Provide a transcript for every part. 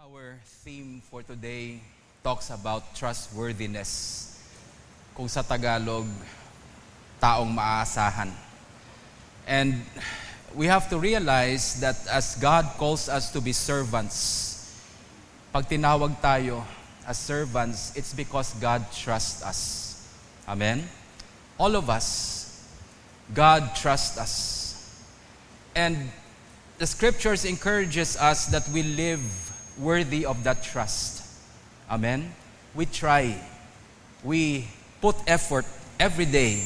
Our theme for today talks about trustworthiness. Kung sa Tagalog, taong maaasahan. And we have to realize that as God calls us to be servants, pag tinawag tayo as servants, it's because God trusts us. Amen? All of us, God trusts us. And the scriptures encourages us that we live worthy of that trust. Amen? We try. We put effort every day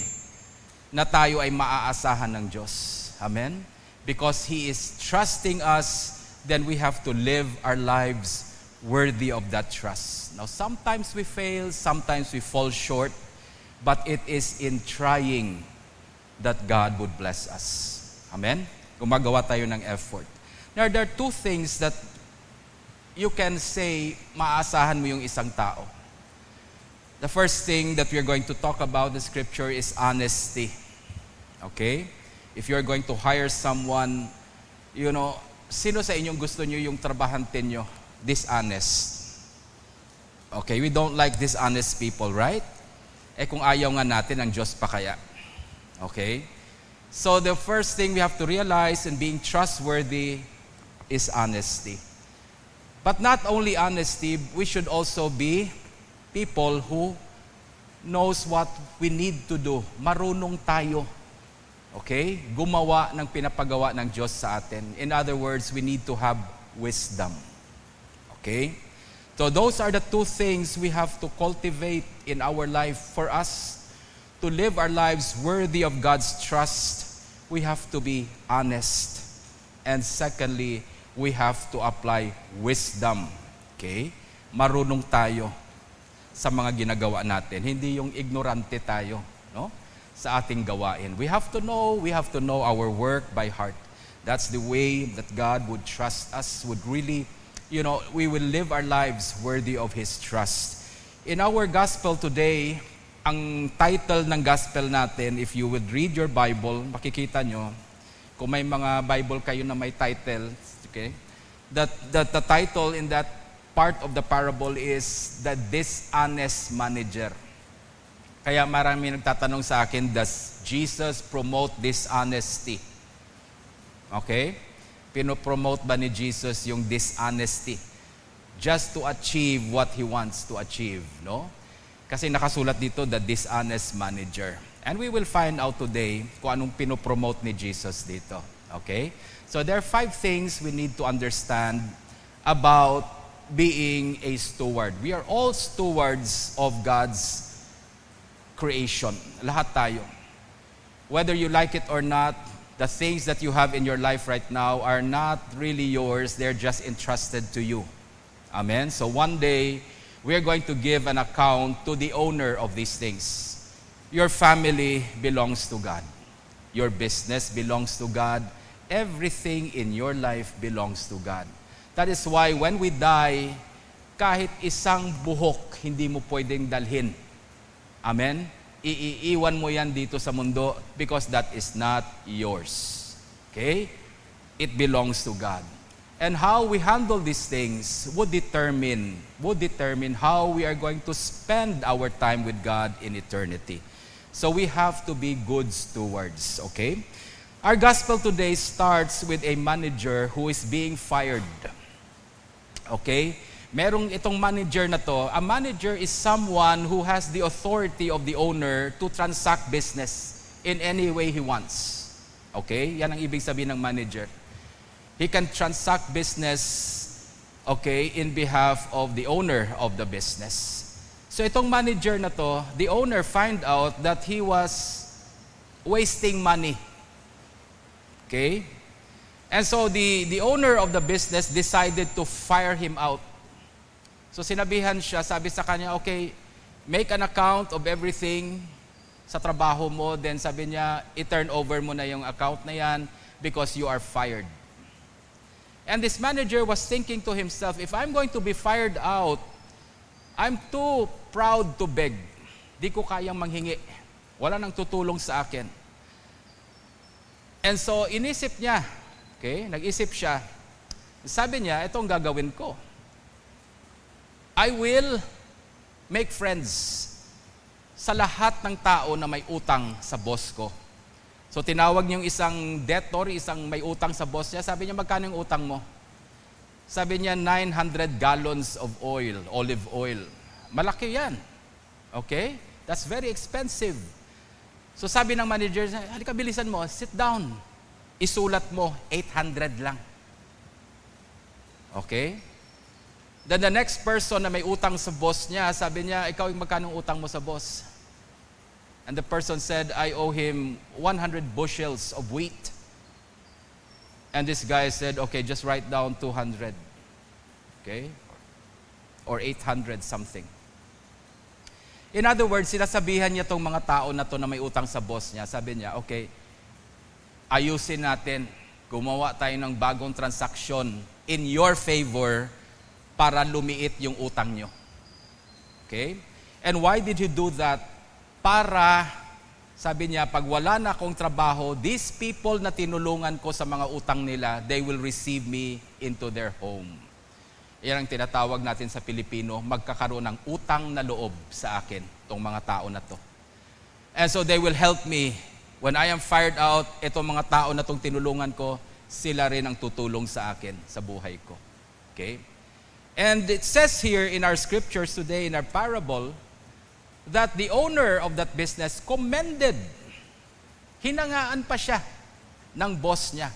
na tayo ay maaasahan ng Diyos. Amen? Because He is trusting us, then we have to live our lives worthy of that trust. Now, sometimes we fail, sometimes we fall short, but it is in trying that God would bless us. Amen? Gumagawa tayo ng effort. Now, there are two things that you can say, maaasahan mo yung isang tao. The first thing that we're going to talk about in Scripture is honesty. Okay? If you're going to hire someone, you know, sino sa inyong gusto nyo yung trabahante nyo? Dishonest. Okay, we don't like dishonest people, right? Eh kung ayaw nga natin, ang Diyos pa kaya. Okay? So the first thing we have to realize in being trustworthy is honesty. But not only honesty, we should also be people who knows what we need to do. Marunong tayo. Okay? Gumawa ng pinapagawa ng Diyos sa atin. In other words, we need to have wisdom. Okay? So those are the two things we have to cultivate in our life for us to live our lives worthy of God's trust. We have to be honest. And secondly, we have to apply wisdom. Okay? Marunong tayo sa mga ginagawa natin. Hindi yung ignorante tayo, no? Sa ating gawain. We have to know, we have to know our work by heart. That's the way that God would trust us, would really, you know, we will live our lives worthy of His trust. In our gospel today, ang title ng gospel natin, if you would read your Bible, makikita nyo, kung may mga Bible kayo na may title, Okay? That, that the title in that part of the parable is the dishonest manager. Kaya marami nagtatanong sa akin, does Jesus promote dishonesty? Okay? Pinopromote ba ni Jesus yung dishonesty? Just to achieve what He wants to achieve, no? Kasi nakasulat dito, the dishonest manager. And we will find out today kung anong pinopromote ni Jesus dito. Okay? So there are five things we need to understand about being a steward. We are all stewards of God's creation. Lahat tayo. Whether you like it or not, the things that you have in your life right now are not really yours, they're just entrusted to you. Amen? So one day, we are going to give an account to the owner of these things. Your family belongs to God. Your business belongs to God everything in your life belongs to God. That is why when we die, kahit isang buhok, hindi mo pwedeng dalhin. Amen? Iiiwan mo yan dito sa mundo because that is not yours. Okay? It belongs to God. And how we handle these things would determine, would determine how we are going to spend our time with God in eternity. So we have to be good stewards, okay? Our gospel today starts with a manager who is being fired. Okay? Merong itong manager na to. A manager is someone who has the authority of the owner to transact business in any way he wants. Okay? Yan ang ibig sabihin ng manager. He can transact business okay, in behalf of the owner of the business. So itong manager na to, the owner find out that he was wasting money Okay? And so the, the owner of the business decided to fire him out. So sinabihan siya, sabi sa kanya, okay, make an account of everything sa trabaho mo. Then sabi niya, i-turn over mo na yung account na yan because you are fired. And this manager was thinking to himself, if I'm going to be fired out, I'm too proud to beg. Di ko kayang manghingi. Wala nang tutulong sa akin. And so, inisip niya, okay, nag-isip siya, sabi niya, itong gagawin ko. I will make friends sa lahat ng tao na may utang sa boss ko. So tinawag niyong isang debtor, isang may utang sa boss niya. Sabi niya, magkano yung utang mo? Sabi niya, 900 gallons of oil, olive oil. Malaki yan. Okay? That's very expensive. So sabi ng manager, halika bilisan mo, sit down. Isulat mo, 800 lang. Okay? Then the next person na may utang sa boss niya, sabi niya, ikaw yung magkano utang mo sa boss? And the person said, I owe him 100 bushels of wheat. And this guy said, okay, just write down 200. Okay? Or 800 something. In other words, sinasabihan niya tong mga tao na to na may utang sa boss niya. Sabi niya, okay, ayusin natin. Gumawa tayo ng bagong transaksyon in your favor para lumiit yung utang nyo. Okay? And why did he do that? Para, sabi niya, pag wala na akong trabaho, these people na tinulungan ko sa mga utang nila, they will receive me into their home. Yan ang tinatawag natin sa Pilipino, magkakaroon ng utang na loob sa akin, itong mga tao na to. And so they will help me. When I am fired out, itong mga tao na itong tinulungan ko, sila rin ang tutulong sa akin sa buhay ko. Okay? And it says here in our scriptures today, in our parable, that the owner of that business commended. Hinangaan pa siya ng boss niya.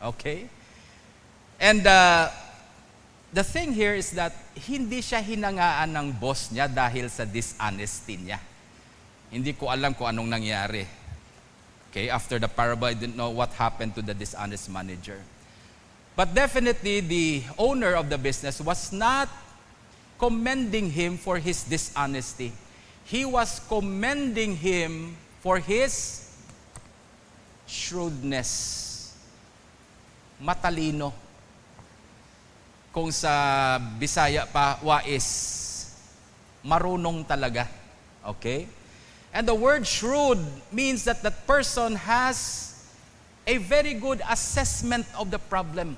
Okay? And uh, the thing here is that hindi siya hinangaan ng boss niya dahil sa dishonesty niya. Hindi ko alam kung anong nangyari. Okay, after the parable, I didn't know what happened to the dishonest manager. But definitely, the owner of the business was not commending him for his dishonesty. He was commending him for his shrewdness. Matalino. Kung sa Bisaya pa, wais. Marunong talaga. Okay? And the word shrewd means that that person has a very good assessment of the problem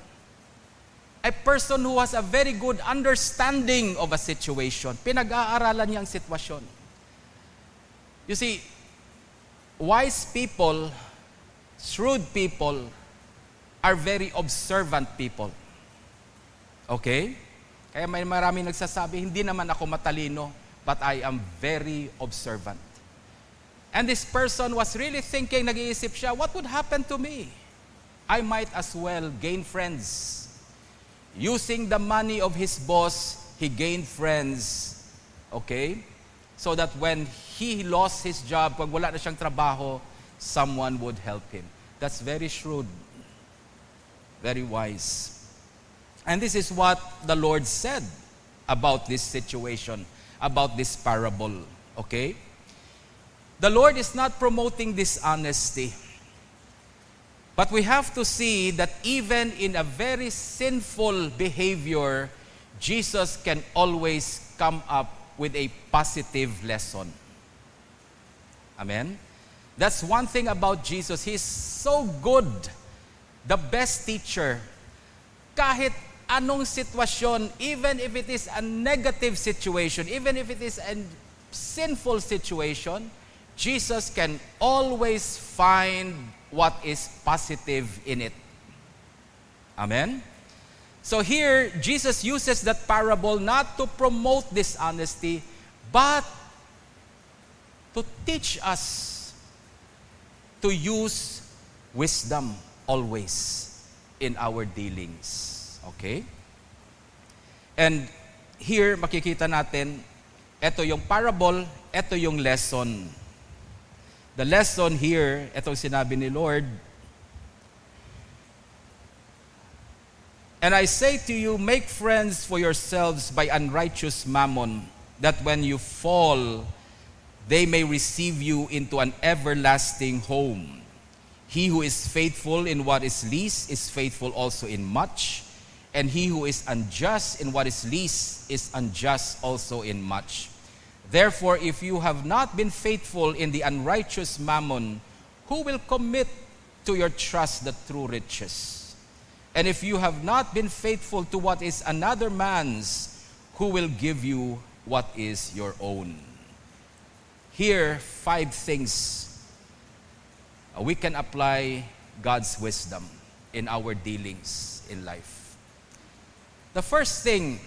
a person who has a very good understanding of a situation. Pinag-aaralan niya ang sitwasyon. You see, wise people, shrewd people, are very observant people. Okay? Kaya may maraming nagsasabi, hindi naman ako matalino, but I am very observant. And this person was really thinking, nag-iisip siya, what would happen to me? I might as well gain friends Using the money of his boss, he gained friends. Okay? So that when he lost his job, pag wala na siyang trabaho, someone would help him. That's very shrewd. Very wise. And this is what the Lord said about this situation, about this parable. Okay? The Lord is not promoting dishonesty. But we have to see that even in a very sinful behavior, Jesus can always come up with a positive lesson. Amen? That's one thing about Jesus. He's so good, the best teacher. Kahit anong sitwasyon, even if it is a negative situation, even if it is a sinful situation, Jesus can always find what is positive in it. Amen? So here, Jesus uses that parable not to promote dishonesty, but to teach us to use wisdom always in our dealings. Okay? And here, makikita natin, ito yung parable, ito yung lesson The lesson here, itong sinabi ni Lord, And I say to you, make friends for yourselves by unrighteous mammon, that when you fall, they may receive you into an everlasting home. He who is faithful in what is least is faithful also in much, and he who is unjust in what is least is unjust also in much. Therefore, if you have not been faithful in the unrighteous mammon, who will commit to your trust the true riches? And if you have not been faithful to what is another man's, who will give you what is your own. Here, five things we can apply God's wisdom in our dealings in life. The first thing,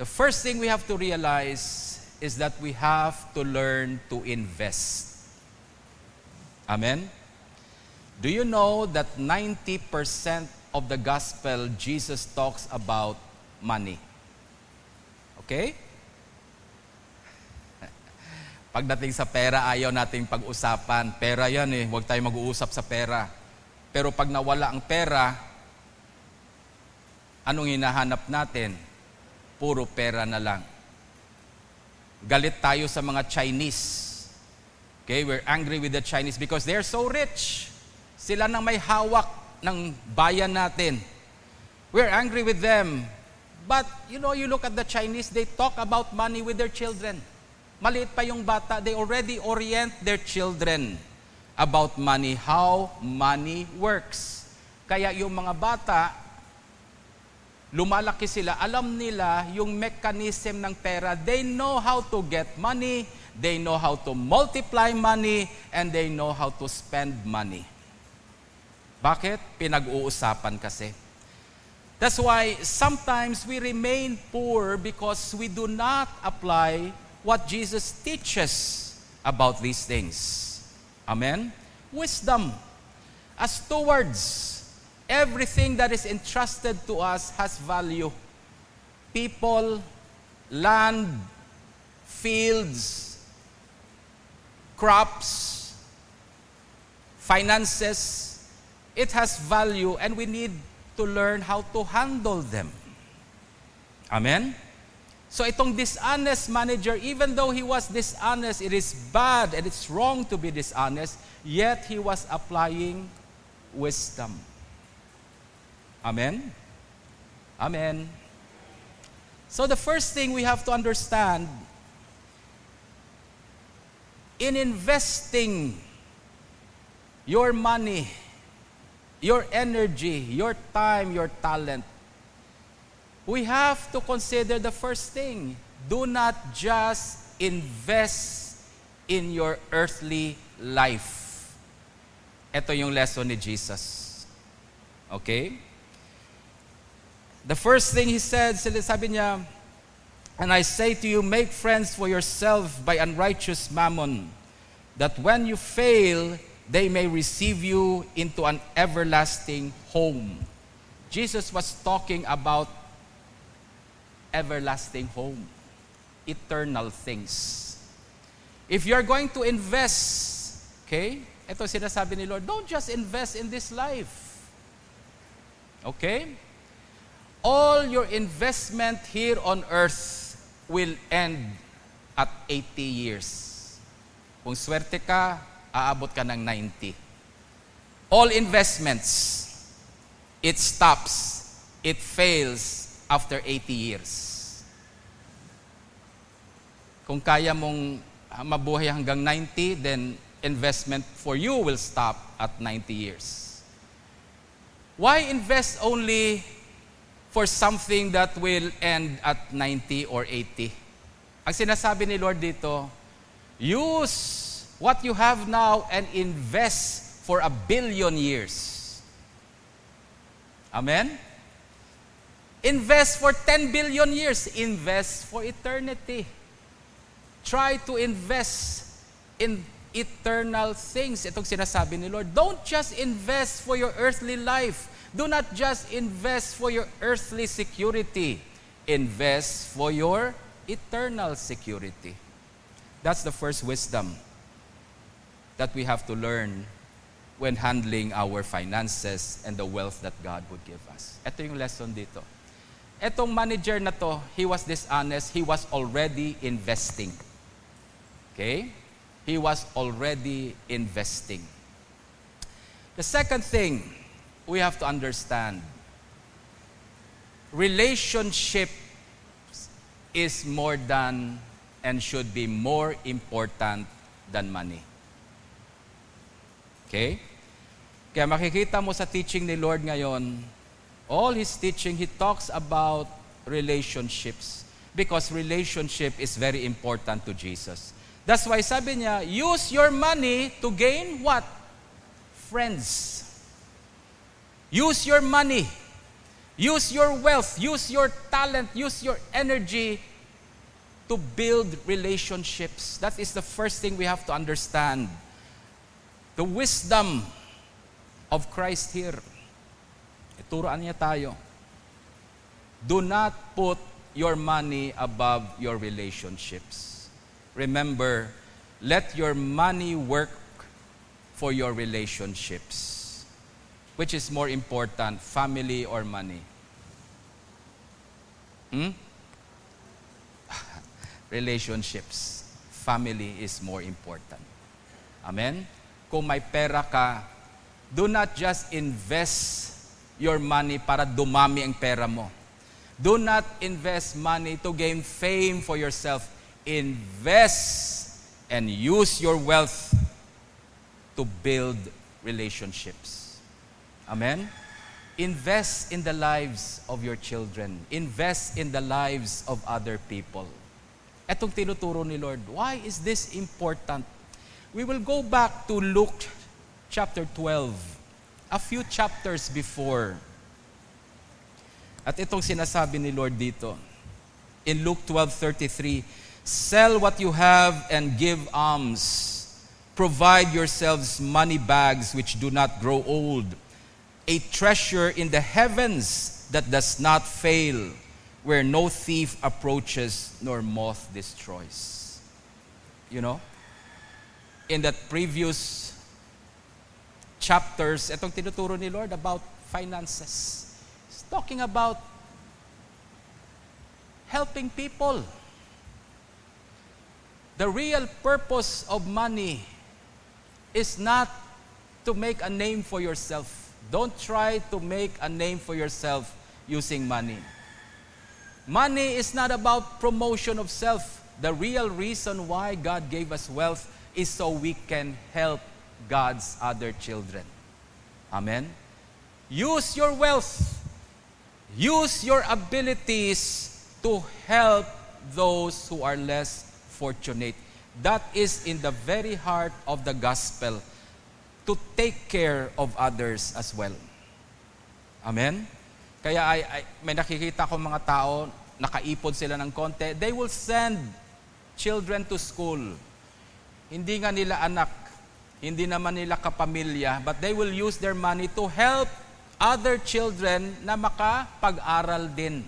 the first thing we have to realize is that we have to learn to invest. Amen? Do you know that 90% of the gospel, Jesus talks about money? Okay? Pagdating sa pera, ayaw nating pag-usapan. Pera yan eh, huwag tayo mag-uusap sa pera. Pero pag nawala ang pera, anong hinahanap natin? Puro pera na lang. Galit tayo sa mga Chinese. Okay, we're angry with the Chinese because they're so rich. Sila nang may hawak ng bayan natin. We're angry with them But, you know, you look at the Chinese, they talk about money with their children. Maliit pa yung bata, they already orient their children about money, how money works. Kaya yung mga bata, lumalaki sila, alam nila yung mechanism ng pera. They know how to get money, they know how to multiply money, and they know how to spend money. Bakit? Pinag-uusapan kasi. That's why sometimes we remain poor because we do not apply what Jesus teaches about these things. Amen? Wisdom. As stewards, everything that is entrusted to us has value. People, land, fields, crops, finances, it has value and we need to learn how to handle them. Amen? So itong dishonest manager, even though he was dishonest, it is bad and it's wrong to be dishonest, yet he was applying wisdom. Amen? Amen. So the first thing we have to understand in investing your money, your energy, your time, your talent, we have to consider the first thing. Do not just invest in your earthly life. Ito yung lesson ni Jesus. Okay? The first thing he said, sabi niya, And I say to you, make friends for yourself by unrighteous mammon, that when you fail, they may receive you into an everlasting home. Jesus was talking about everlasting home, eternal things. If you're going to invest, okay, ito sinasabi ni Lord, don't just invest in this life. Okay? All your investment here on earth will end at 80 years. Kung swerte ka, aabot ka ng 90. All investments, it stops, it fails after 80 years. Kung kaya mong mabuhay hanggang 90, then investment for you will stop at 90 years. Why invest only for something that will end at 90 or 80? Ang sinasabi ni Lord dito, use what you have now and invest for a billion years. Amen? Invest for 10 billion years. Invest for eternity. Try to invest in eternal things. Itong sinasabi ni Lord. Don't just invest for your earthly life. Do not just invest for your earthly security. Invest for your eternal security. That's the first wisdom that we have to learn when handling our finances and the wealth that God would give us. Ito yung lesson dito. Etong manager na to, he was dishonest, he was already investing. Okay? He was already investing. The second thing we have to understand relationship is more than and should be more important than money. Okay? Kaya makikita mo sa teaching ni Lord ngayon, all His teaching, He talks about relationships because relationship is very important to Jesus. That's why sabi niya, use your money to gain what? Friends. Use your money. Use your wealth. Use your talent. Use your energy to build relationships. That is the first thing we have to understand. The wisdom of Christ here. Ituroan niya tayo. Do not put your money above your relationships. remember, let your money work for your relationships. Which is more important, family or money? Hmm? relationships. Family is more important. Amen? Kung may pera ka, do not just invest your money para dumami ang pera mo. Do not invest money to gain fame for yourself invest and use your wealth to build relationships. Amen? Invest in the lives of your children. Invest in the lives of other people. Etong tinuturo ni Lord. Why is this important? We will go back to Luke chapter 12. A few chapters before. At itong sinasabi ni Lord dito. In Luke 12:33, Sell what you have and give alms. Provide yourselves money bags which do not grow old, a treasure in the heavens that does not fail, where no thief approaches nor moth destroys. You know? In that previous chapters, itong tinuturo ni Lord about finances. He's talking about helping people the real purpose of money is not to make a name for yourself. Don't try to make a name for yourself using money. Money is not about promotion of self. The real reason why God gave us wealth is so we can help God's other children. Amen. Use your wealth. Use your abilities to help those who are less fortunate. That is in the very heart of the gospel to take care of others as well. Amen? Kaya ay, ay, may nakikita ko mga tao, nakaipon sila ng konti, they will send children to school. Hindi nga nila anak, hindi naman nila kapamilya, but they will use their money to help other children na makapag-aral din.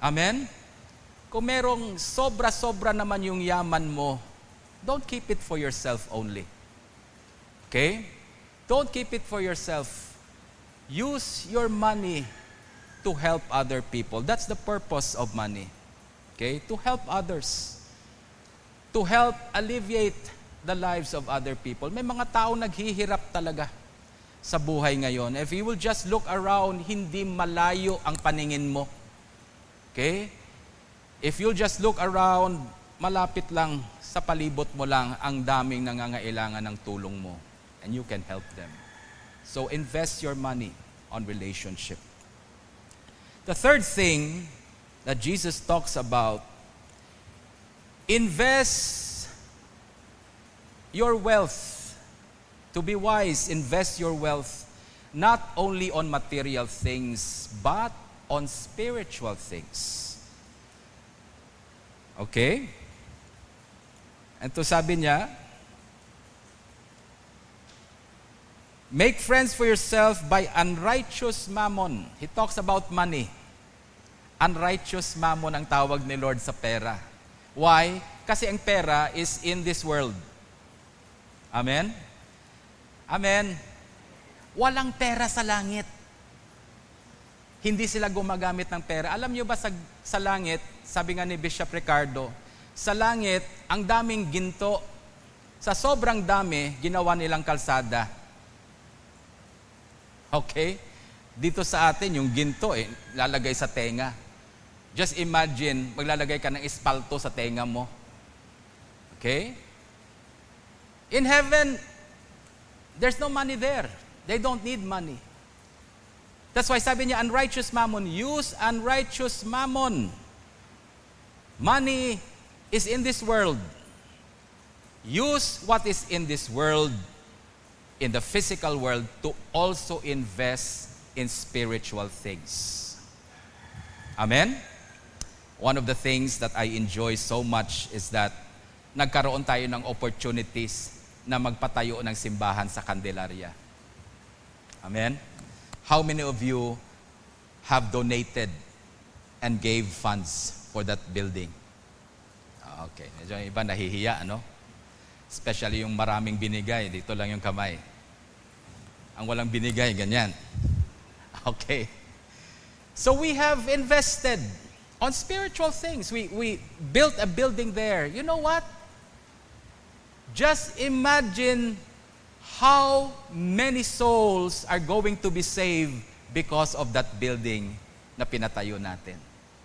Amen? Kung merong sobra-sobra naman yung yaman mo, don't keep it for yourself only. Okay? Don't keep it for yourself. Use your money to help other people. That's the purpose of money. Okay? To help others. To help alleviate the lives of other people. May mga tao naghihirap talaga sa buhay ngayon. If you will just look around, hindi malayo ang paningin mo. Okay? If you just look around, malapit lang sa palibot mo lang ang daming nangangailangan ng tulong mo. And you can help them. So invest your money on relationship. The third thing that Jesus talks about, invest your wealth. To be wise, invest your wealth not only on material things, but on spiritual things. Okay? Ito sabi niya, Make friends for yourself by unrighteous mammon. He talks about money. Unrighteous mammon ang tawag ni Lord sa pera. Why? Kasi ang pera is in this world. Amen? Amen. Walang pera sa langit. Hindi sila gumagamit ng pera. Alam niyo ba sa, sa langit, sabi nga ni Bishop Ricardo, sa langit, ang daming ginto. Sa sobrang dami, ginawa nilang kalsada. Okay? Dito sa atin, yung ginto, eh, lalagay sa tenga. Just imagine, maglalagay ka ng espalto sa tenga mo. Okay? In heaven, there's no money there. They don't need money. That's why sabi niya, unrighteous mammon, use unrighteous mammon. Money is in this world. Use what is in this world, in the physical world, to also invest in spiritual things. Amen? One of the things that I enjoy so much is that nagkaroon tayo ng opportunities na magpatayo ng simbahan sa Candelaria. Amen? How many of you have donated and gave funds for that building? Ah, okay. Medyo iba nahihiya, ano? Especially yung maraming binigay. Dito lang yung kamay. Ang walang binigay, ganyan. Okay. So we have invested on spiritual things. We, we built a building there. You know what? Just imagine how many souls are going to be saved because of that building na pinatayo natin.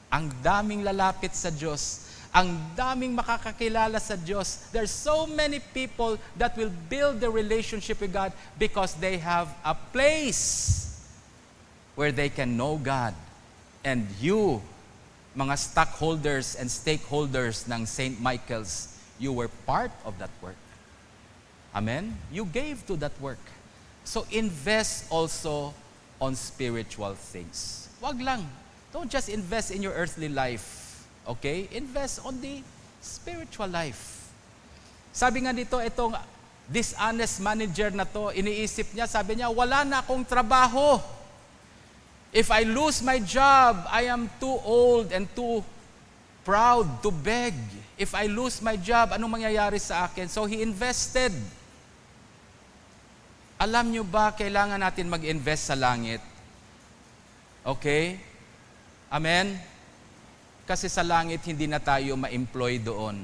Ang daming lalapit sa Diyos. Ang daming makakakilala sa Diyos. There's so many people that will build their relationship with God because they have a place where they can know God. And you, mga stockholders and stakeholders ng St. Michael's, you were part of that work. Amen? You gave to that work. So invest also on spiritual things. Wag lang. Don't just invest in your earthly life. Okay? Invest on the spiritual life. Sabi nga dito, itong dishonest manager na to, iniisip niya, sabi niya, wala na akong trabaho. If I lose my job, I am too old and too proud to beg. If I lose my job, anong mangyayari sa akin? So he invested. Alam nyo ba, kailangan natin mag-invest sa langit? Okay? Amen? Kasi sa langit, hindi na tayo ma-employ doon.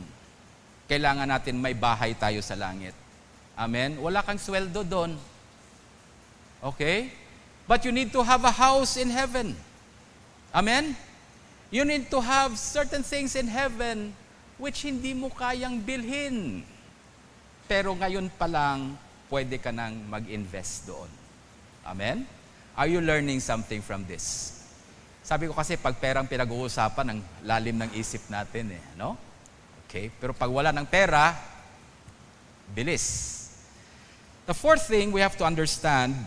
Kailangan natin may bahay tayo sa langit. Amen? Wala kang sweldo doon. Okay? But you need to have a house in heaven. Amen? You need to have certain things in heaven which hindi mo kayang bilhin. Pero ngayon pa lang, pwede ka nang mag-invest doon. Amen? Are you learning something from this? Sabi ko kasi pag perang pinag-uusapan, ang lalim ng isip natin eh, no? Okay, pero pag wala ng pera, bilis. The fourth thing we have to understand,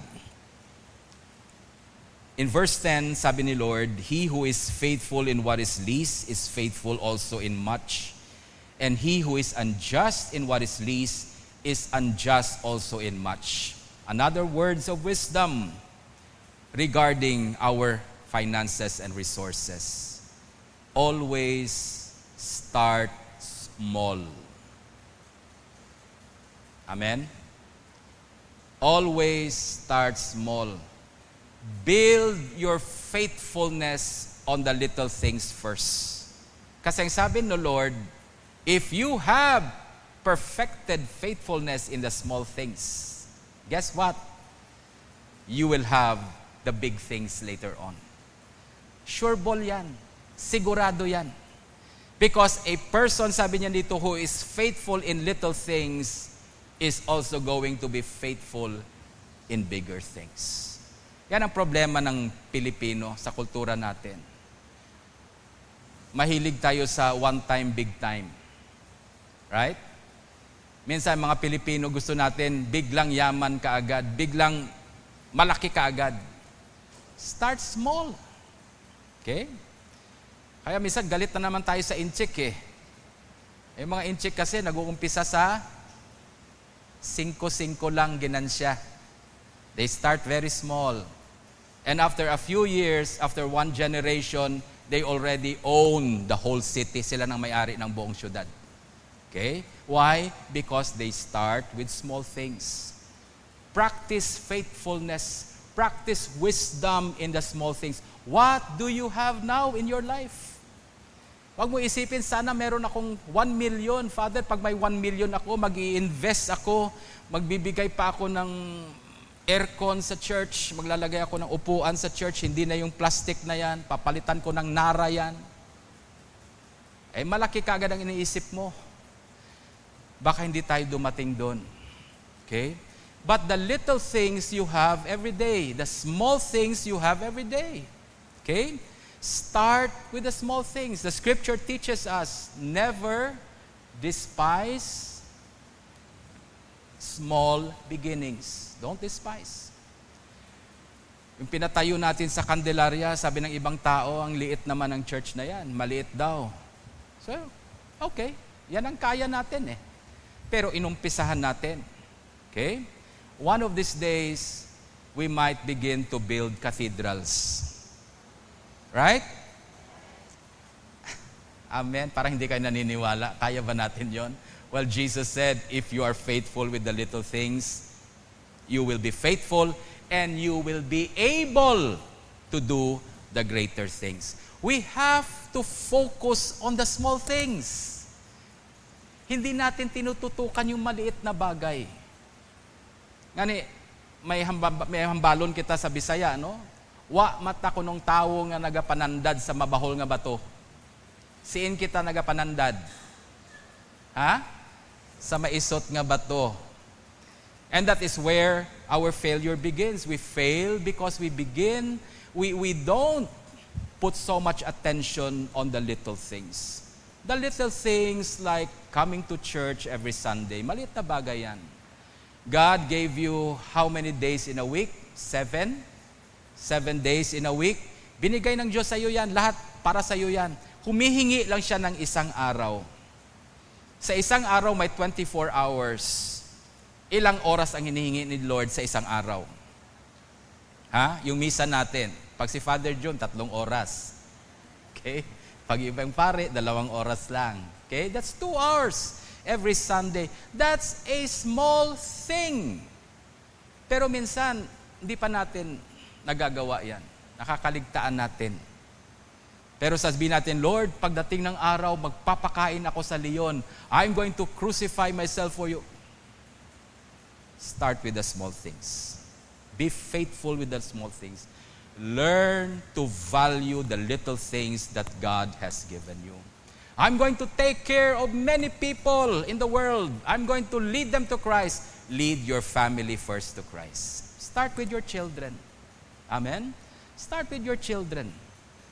in verse 10, sabi ni Lord, He who is faithful in what is least is faithful also in much. And he who is unjust in what is least is unjust also in much. Another words of wisdom regarding our finances and resources. Always start small. Amen? Always start small. Build your faithfulness on the little things first. Kasi ang sabi no Lord, if you have perfected faithfulness in the small things, guess what? You will have the big things later on. Sure ball yan. Sigurado yan. Because a person, sabi niya dito, who is faithful in little things is also going to be faithful in bigger things. Yan ang problema ng Pilipino sa kultura natin. Mahilig tayo sa one time, big time. Right? Minsan mga Pilipino gusto natin biglang yaman kaagad, biglang malaki kaagad. Start small. Okay? Kaya minsan galit na naman tayo sa inchik eh. Eh mga inchik kasi nag-uumpisa sa 5-5 lang ginansya. They start very small. And after a few years, after one generation, they already own the whole city. Sila nang may-ari ng buong syudad. Okay? Why? Because they start with small things. Practice faithfulness. Practice wisdom in the small things. What do you have now in your life? Huwag mo isipin, sana meron akong 1 million. Father, pag may 1 million ako, mag invest ako, magbibigay pa ako ng aircon sa church, maglalagay ako ng upuan sa church, hindi na yung plastic na yan, papalitan ko ng nara yan. Eh, malaki kagad ang iniisip mo baka hindi tayo dumating doon. Okay? But the little things you have every day, the small things you have every day. Okay? Start with the small things. The scripture teaches us never despise small beginnings. Don't despise. Yung pinatayo natin sa Candelaria, sabi ng ibang tao, ang liit naman ng church na yan. Maliit daw. So, okay. Yan ang kaya natin eh. Pero inumpisahan natin. Okay? One of these days, we might begin to build cathedrals. Right? Amen. Parang hindi kayo naniniwala. Kaya ba natin yon? Well, Jesus said, if you are faithful with the little things, you will be faithful and you will be able to do the greater things. We have to focus on the small things. Hindi natin tinututukan yung maliit na bagay. Ngani, may, hamba, may hambalon kita sa Bisaya, no? Wa mata ko nung tawo nga nagapanandad sa mabahol nga bato. Siin kita nagapanandad? Ha? Sa maisot nga bato. And that is where our failure begins. We fail because we begin, we, we don't put so much attention on the little things. The little things like coming to church every Sunday, maliit na bagay yan. God gave you how many days in a week? Seven? Seven days in a week. Binigay ng Diyos sa iyo yan. Lahat para sa iyo yan. Humihingi lang siya ng isang araw. Sa isang araw may 24 hours. Ilang oras ang hinihingi ni Lord sa isang araw? Ha? Yung misa natin. Pag si Father John, tatlong oras. Okay? Pag ibang pare, dalawang oras lang. Okay? That's two hours every Sunday. That's a small thing. Pero minsan, hindi pa natin nagagawa yan. Nakakaligtaan natin. Pero sasabihin natin, Lord, pagdating ng araw, magpapakain ako sa leon. I'm going to crucify myself for you. Start with the small things. Be faithful with the small things. Learn to value the little things that God has given you. I'm going to take care of many people in the world. I'm going to lead them to Christ. Lead your family first to Christ. Start with your children. Amen? Start with your children.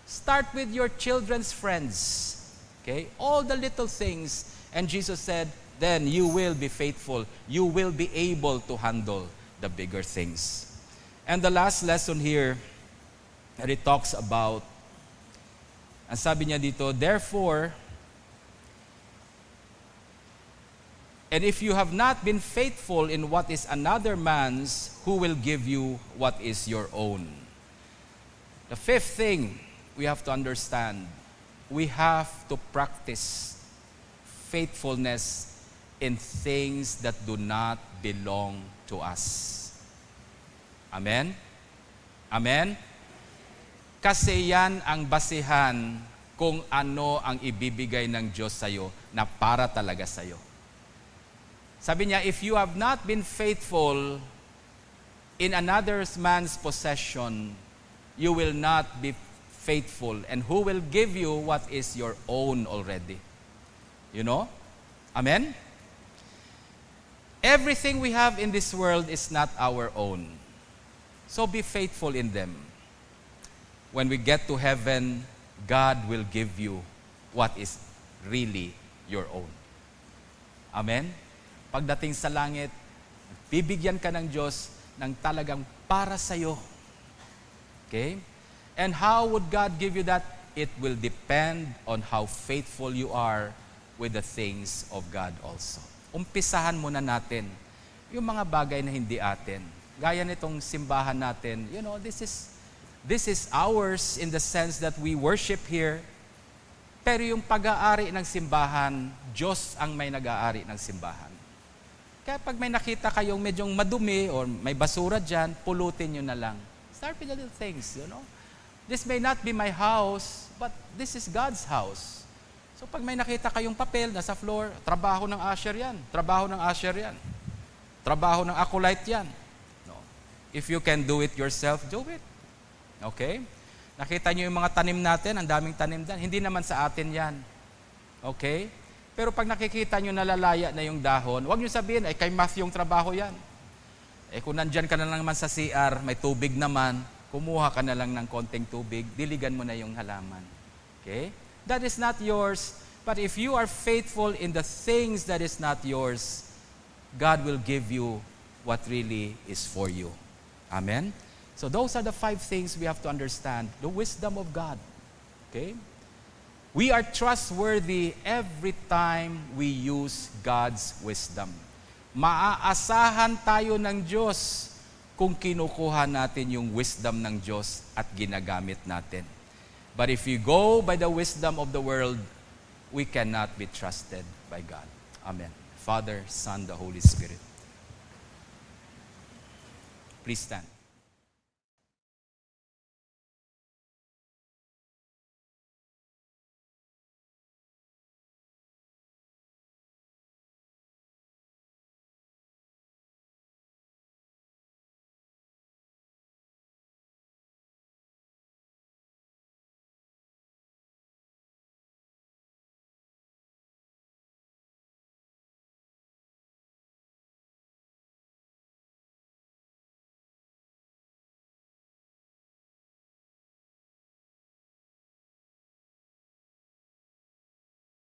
Start with your children's friends. Okay? All the little things. And Jesus said, then you will be faithful. You will be able to handle the bigger things. And the last lesson here, it talks about, ang sabi niya dito, therefore, And if you have not been faithful in what is another man's, who will give you what is your own? The fifth thing we have to understand we have to practice faithfulness in things that do not belong to us. Amen? Amen? Kasi yan ang basihan kung ano ang ibibigay ng Diyos sa'yo na para talaga sa'yo. Sabi niya, if you have not been faithful in another man's possession, you will not be faithful. And who will give you what is your own already? You know? Amen? Everything we have in this world is not our own. So be faithful in them. When we get to heaven, God will give you what is really your own. Amen? Pagdating sa langit, bibigyan ka ng Diyos ng talagang para sa iyo. Okay? And how would God give you that? It will depend on how faithful you are with the things of God also. Umpisahan muna natin yung mga bagay na hindi atin. Gaya nitong simbahan natin, you know, this is this is ours in the sense that we worship here. Pero yung pag-aari ng simbahan, Diyos ang may nag-aari ng simbahan. Kaya pag may nakita kayong medyong madumi or may basura dyan, pulutin nyo na lang. Start with the little things, you know. This may not be my house, but this is God's house. So pag may nakita kayong papel nasa floor, trabaho ng usher yan. Trabaho ng usher yan. Trabaho ng acolyte yan. No. If you can do it yourself, do it. Okay? Nakita niyo yung mga tanim natin, ang daming tanim dyan. Hindi naman sa atin yan. Okay? Pero pag nakikita nyo nalalaya na yung dahon, huwag nyo sabihin, ay kay Matthew yung trabaho yan. Eh kung nandyan ka na lang naman sa CR, may tubig naman, kumuha ka na lang ng konting tubig, diligan mo na yung halaman. Okay? That is not yours. But if you are faithful in the things that is not yours, God will give you what really is for you. Amen? So those are the five things we have to understand. The wisdom of God. Okay? We are trustworthy every time we use God's wisdom maaasahan tayo ng Diyos kung kinukuha natin yung wisdom ng Diyos at ginagamit natin. But if you go by the wisdom of the world, we cannot be trusted by God. Amen. Father, Son, the Holy Spirit. Please stand.